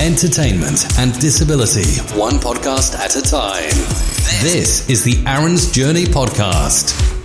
entertainment, and disability, one podcast at a time. This is the Aaron's Journey Podcast.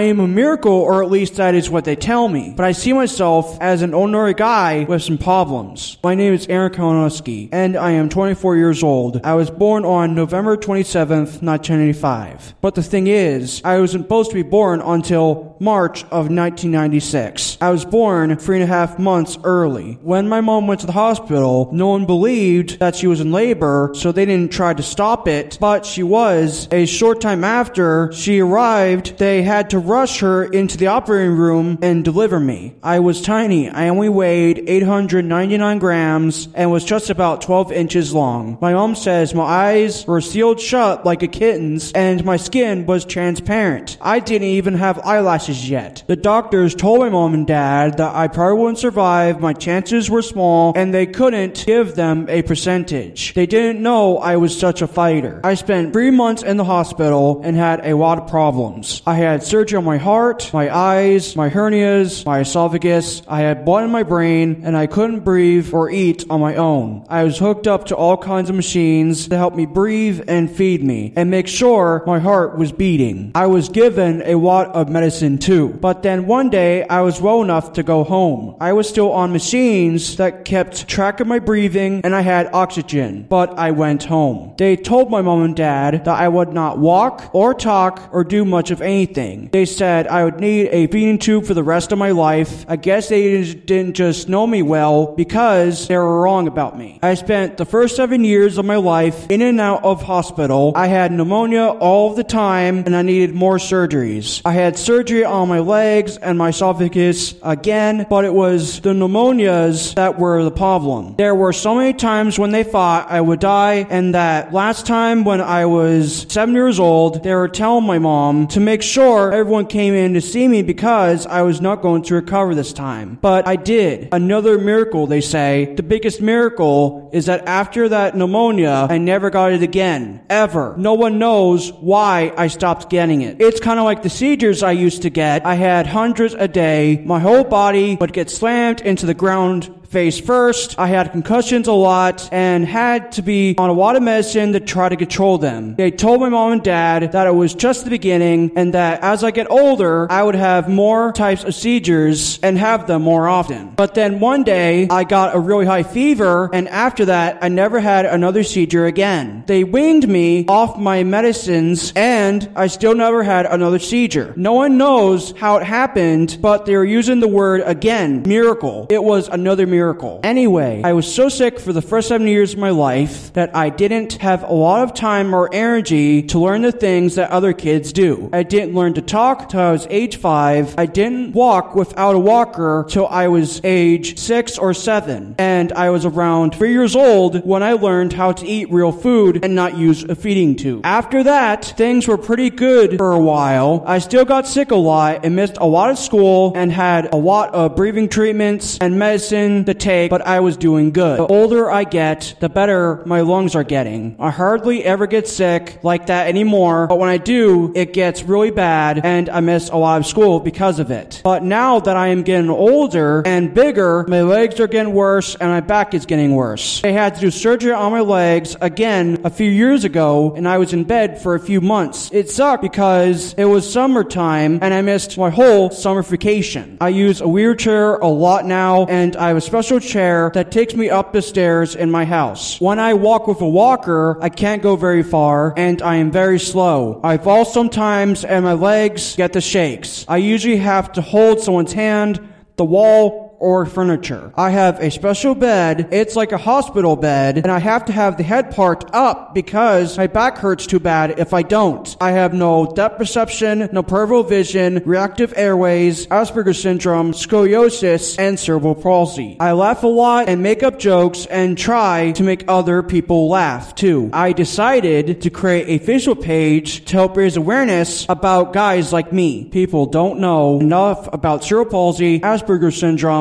I am a miracle, or at least that is what they tell me. But I see myself as an ordinary guy with some problems. My name is Aaron Kalinowski, and I am 24 years old. I was born on November 27th, 1985. But the thing is, I wasn't supposed to be born until March of 1996. I was born three and a half months early. When my mom went to the hospital, no one believed that she was in labor, so they didn't try to stop it. But she was. A short time after she arrived, they had to rush her into the operating room and deliver me. I was tiny. I only weighed 899 grams and was just about 12 inches long. My mom says my eyes were sealed shut like a kitten's and my skin was transparent. I didn't even have eyelashes yet. The doctors told my mom and dad that I probably wouldn't survive, my chances were small, and they couldn't give them a percentage. They didn't know I was such a fighter. I spent three months in the hospital and had a lot of problems. I had surgery on my heart, my eyes, my hernias, my esophagus. I had blood in my brain, and I couldn't breathe or eat on my own. I was hooked up to all kinds of machines to help me breathe and feed me, and make sure my heart was beating. I was given a lot of medicine too. But then one day, I was well enough to go home. I was still on machines that kept track of my breathing, and I had oxygen. But I went home. They told my mom and dad that I would not walk or talk or do much of anything. They said I would need a feeding tube for the rest of my life. I guess they didn't just know me well because they were wrong about me. I spent the first seven years of my life in and out of hospital. I had pneumonia all the time and I needed more surgeries. I had surgery on my legs and my esophagus again, but it was the pneumonias that were the problem. There were so many times when they thought I would die and that last time when I was seven years old, they were telling my mom to make sure everyone came in to see me because I was not going to recover this time. But I did. Another miracle, they say. The biggest miracle is that after that pneumonia, I never got it again. Ever. No one knows why I stopped getting it. It's kind of like the seizures I used to get. I had hundreds a day. My whole body would get slammed into the ground face first. I had concussions a lot and had to be on a lot of medicine to try to control them. They told my mom and dad that it was just the beginning and that as I get older, I would have more types of seizures and have them more often. But then one day, I got a really high fever and after that, I never had another seizure again. They weaned me off my medicines and I still never had another seizure. No one knows how it happened, but they're using the word again, miracle. It was another miracle miracle. Anyway, I was so sick for the first seven years of my life that I didn't have a lot of time or energy to learn the things that other kids do. I didn't learn to talk till I was age five. I didn't walk without a walker till I was age six or seven. And I was around three years old when I learned how to eat real food and not use a feeding tube. After that, things were pretty good for a while. I still got sick a lot and missed a lot of school and had a lot of breathing treatments and medicine take, but I was doing good. The older I get, the better my lungs are getting. I hardly ever get sick like that anymore, but when I do, it gets really bad and I miss a lot of school because of it. But now that I am getting older and bigger, my legs are getting worse and my back is getting worse. They had to do surgery on my legs again a few years ago and I was in bed for a few months. It sucked because it was summertime and I missed my whole summer vacation. I use a wheelchair a lot now and I a special chair that takes me up the stairs in my house. When I walk with a walker, I can't go very far and I am very slow. I fall sometimes and my legs get the shakes. I usually have to hold someone's hand, the wall, or furniture. I have a special bed. It's like a hospital bed and I have to have the head part up because my back hurts too bad if I don't. I have no depth perception, no peripheral vision, reactive airways, Asperger's syndrome, scoliosis, and cerebral palsy. I laugh a lot and make up jokes and try to make other people laugh too. I decided to create a Facebook page to help raise awareness about guys like me. People don't know enough about cerebral palsy, Asperger's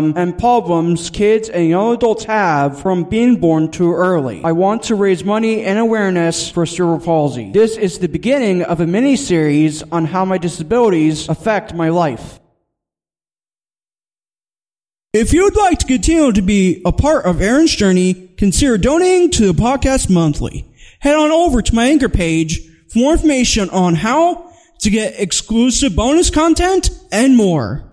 syndrome, and problems kids and young adults have from being born too early. I want to raise money and awareness for cerebral palsy. This is the beginning of a mini series on how my disabilities affect my life. If you'd like to continue to be a part of Aaron's journey, consider donating to the podcast monthly. Head on over to my anchor page for more information on how to get exclusive bonus content and more.